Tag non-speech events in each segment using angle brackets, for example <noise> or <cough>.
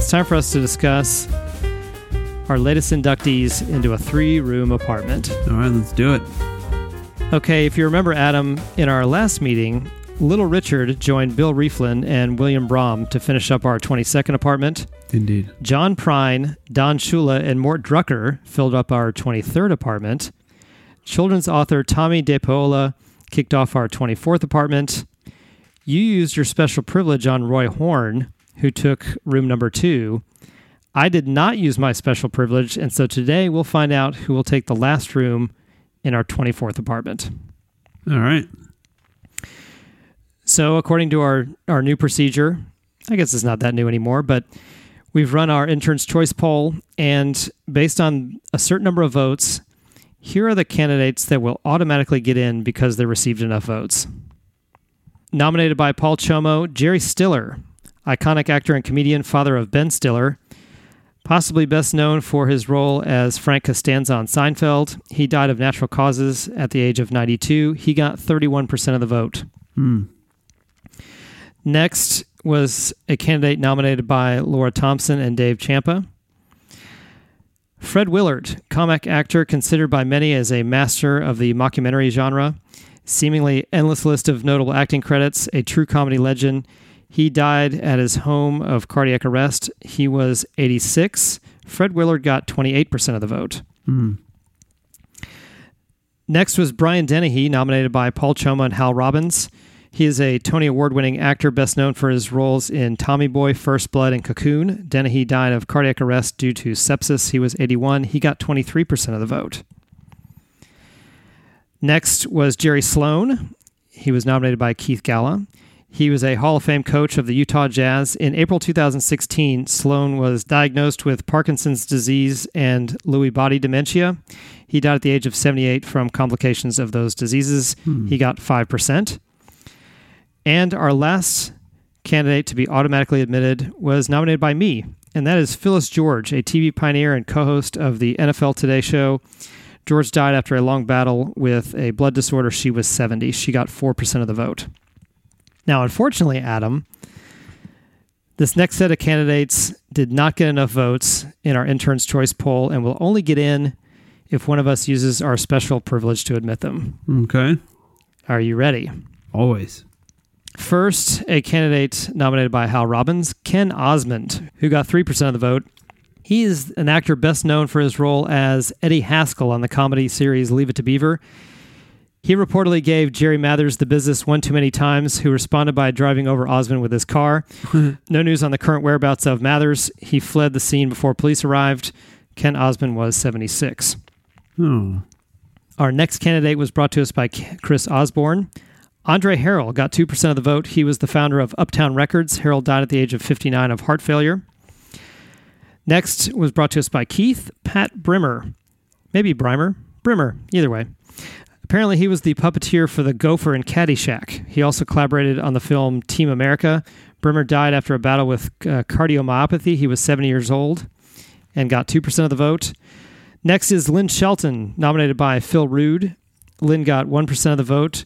it's time for us to discuss our latest inductees into a three room apartment. All right, let's do it. Okay, if you remember, Adam, in our last meeting, Little Richard joined Bill Rieflin and William Brom to finish up our 22nd apartment. Indeed. John Prine, Don Shula, and Mort Drucker filled up our 23rd apartment. Children's author Tomie dePaola kicked off our 24th apartment. You used your special privilege on Roy Horn, who took room number two. I did not use my special privilege, and so today we'll find out who will take the last room in our 24th apartment. All right. So, according to our, our new procedure, I guess it's not that new anymore, but we've run our intern's choice poll, and based on a certain number of votes, here are the candidates that will automatically get in because they received enough votes. Nominated by Paul Chomo, Jerry Stiller, iconic actor and comedian, father of Ben Stiller, possibly best known for his role as Frank Costanza on Seinfeld. He died of natural causes at the age of 92. He got 31% of the vote. Hmm. Next was a candidate nominated by Laura Thompson and Dave Champa. Fred Willard, comic actor considered by many as a master of the mockumentary genre, seemingly endless list of notable acting credits, a true comedy legend. He died at his home of cardiac arrest. He was 86. Fred Willard got 28% of the vote. Hmm. Next was Brian Dennehy, nominated by Paul Choma and Hal Robbins. He is a Tony Award winning actor, best known for his roles in Tommy Boy, First Blood, and Cocoon. Dennehy died of cardiac arrest due to sepsis. He was 81. He got 23% of the vote. Next was Jerry Sloan. He was nominated by Keith Galla. He was a Hall of Fame coach of the Utah Jazz. In April 2016, Sloan was diagnosed with Parkinson's disease and Lewy body dementia. He died at the age of 78 from complications of those diseases. Hmm. He got 5%. And our last candidate to be automatically admitted was nominated by me, and that is Phyllis George, a TV pioneer and co host of the NFL Today show. George died after a long battle with a blood disorder. She was 70. She got 4% of the vote. Now, unfortunately, Adam, this next set of candidates did not get enough votes in our intern's choice poll and will only get in if one of us uses our special privilege to admit them. Okay. Are you ready? Always. First, a candidate nominated by Hal Robbins, Ken Osmond, who got 3% of the vote. He is an actor best known for his role as Eddie Haskell on the comedy series Leave It to Beaver. He reportedly gave Jerry Mathers the business one too many times, who responded by driving over Osmond with his car. Hmm. no news on the current whereabouts of Mathers. He fled the scene before police arrived. Ken Osmond was 76. Oh. Our next candidate was brought to us by Chris Osborne. Andre Harrell got 2% of the vote. He was the founder of Uptown Records. Harrell died at the age of 59 of heart failure. Next was brought to us by Keith Pat Brimmer. Maybe Brimer. Brimmer, either way. Apparently, he was the puppeteer for the Gopher in Caddyshack. He also collaborated on the film Team America. Brimmer died after a battle with uh, cardiomyopathy. He was 70 years old and got 2% of the vote. Next is Lynn Shelton, nominated by Phil Rude. Lynn got 1% of the vote.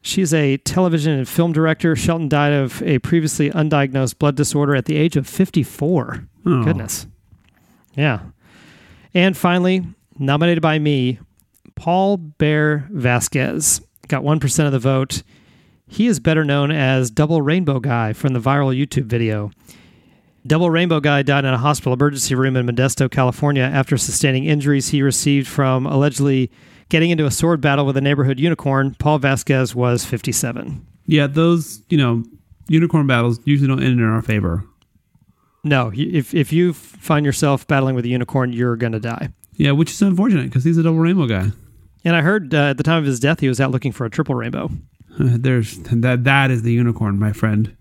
She's a television and film director. Shelton died of a previously undiagnosed blood disorder at the age of 54. Oh. Goodness. Yeah. And finally, nominated by me, Paul Bear Vasquez got 1% of the vote. He is better known as Double Rainbow Guy from the viral YouTube video. Double Rainbow Guy died in a hospital emergency room in Modesto, California, after sustaining injuries he received from allegedly getting into a sword battle with a neighborhood unicorn. Paul Vasquez was 57. Yeah, those, you know, unicorn battles usually don't end in our favor. No, if, if you find yourself battling with a unicorn, you're going to die. Yeah, which is unfortunate because he's a double rainbow guy. And I heard uh, at the time of his death, he was out looking for a triple rainbow. There's that. That is the unicorn, my friend.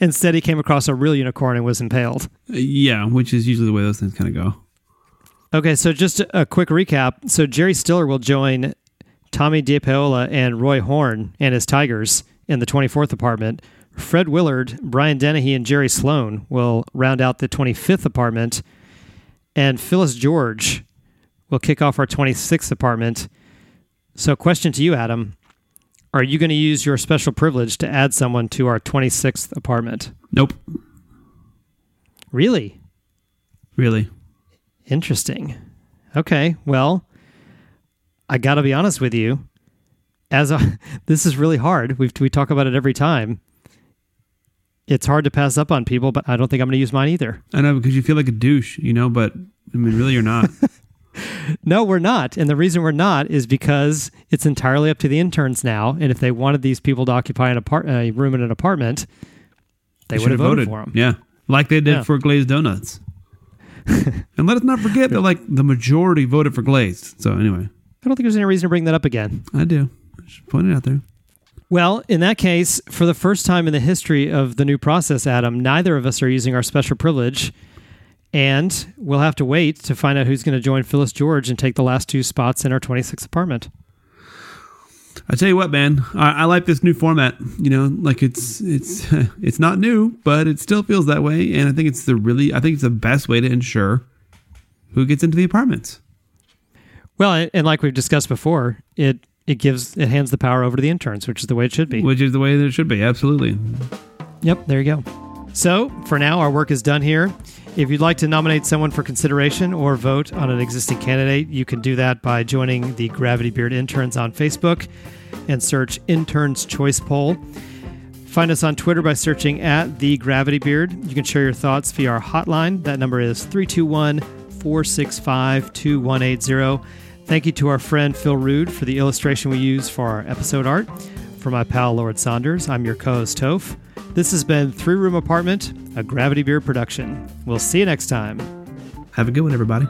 Instead, he came across a real unicorn and was impaled. Uh, Yeah, which is usually the way those things kind of go. Okay, so just a quick recap. So Jerry Stiller will join Tomie dePaola and Roy Horn and his Tigers in the 24th apartment. Fred Willard, Brian Dennehy, and Jerry Sloan will round out the 25th apartment. And Phyllis George will kick off our 26th apartment. So, question to you, Adam Are you going to use your special privilege to add someone to our 26th apartment? Nope. Really Really. interesting. Okay, well, I got to be honest with you. As a, <laughs> this is really hard. We we talk about it every time. It's hard to pass up on people, but I don't think I'm going to use mine either. I know because you feel like a douche, you know, but I mean, really, you're not. <laughs> No, we're not. And the reason we're not is because it's entirely up to the interns now. And if they wanted these people to occupy an apart- a room in an apartment, they, would have voted, for them. Yeah, like they did Yeah. for glazed donuts. <laughs> and let us not forget that like the majority voted for glazed. So anyway, I don't think there's any reason to bring that up again. I do. I should point it out there. Well, in that case, for the first time in the history of the new process, Adam, neither of us are using our special privilege. And we'll have to wait to find out who's going to join Phyllis George and take the last two spots in our 26th apartment. I tell you what, man, I, I like this new format. You know, like it's it's <laughs> it's not new, but it still feels that way, and I think it's the really I think it's the best way to ensure who gets into the apartments. Well, and- like we've discussed before, it it gives it hands the power over to the interns, which is the way it should be. which is the way that it should be. Absolutely. Yep, there you go. So, for now, our work is done here. If you'd like to nominate someone for consideration or vote on an existing candidate, you can do that by joining the Gravity Beard Interns on Facebook and search Interns Choice Poll. Find us on Twitter by searching at The Gravity Beard. You can share your thoughts via our hotline. That number is 321 465 2180. Thank you to our friend Phil Rude for the illustration we use for our episode art. For my pal Lord Saunders, I'm your co host Toph. This has been Three Room Apartment, a Gravity Beard production. We'll see you next time. Have a good one, everybody.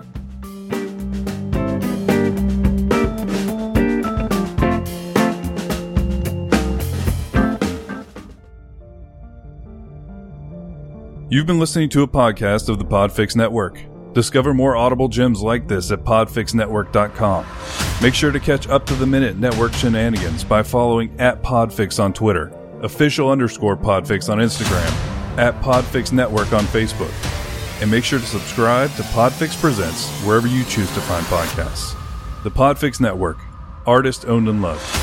You've been listening to a podcast of the Podfix Network. Discover more audible gems like this at podfixnetwork.com. Make sure to catch up to the minute network shenanigans by following at Podfix on Twitter, official underscore Podfix on Instagram, at Podfix Network on Facebook. And make sure to subscribe to Podfix Presents wherever you choose to find podcasts. The Podfix Network, artist owned and loved.